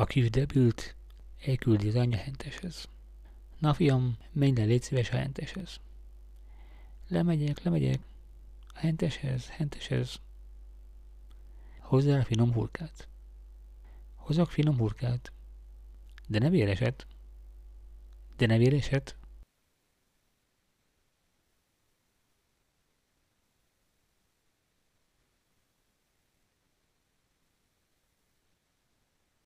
A kis debült elküldi az anyja henteshez. Na fiam, menj le, légy szíves a henteshez. Lemegyek, lemegyek. A henteshez, henteshez. Hozzá finom hurkát. Hozok finom hurkát. De ne véreset. De ne véreset.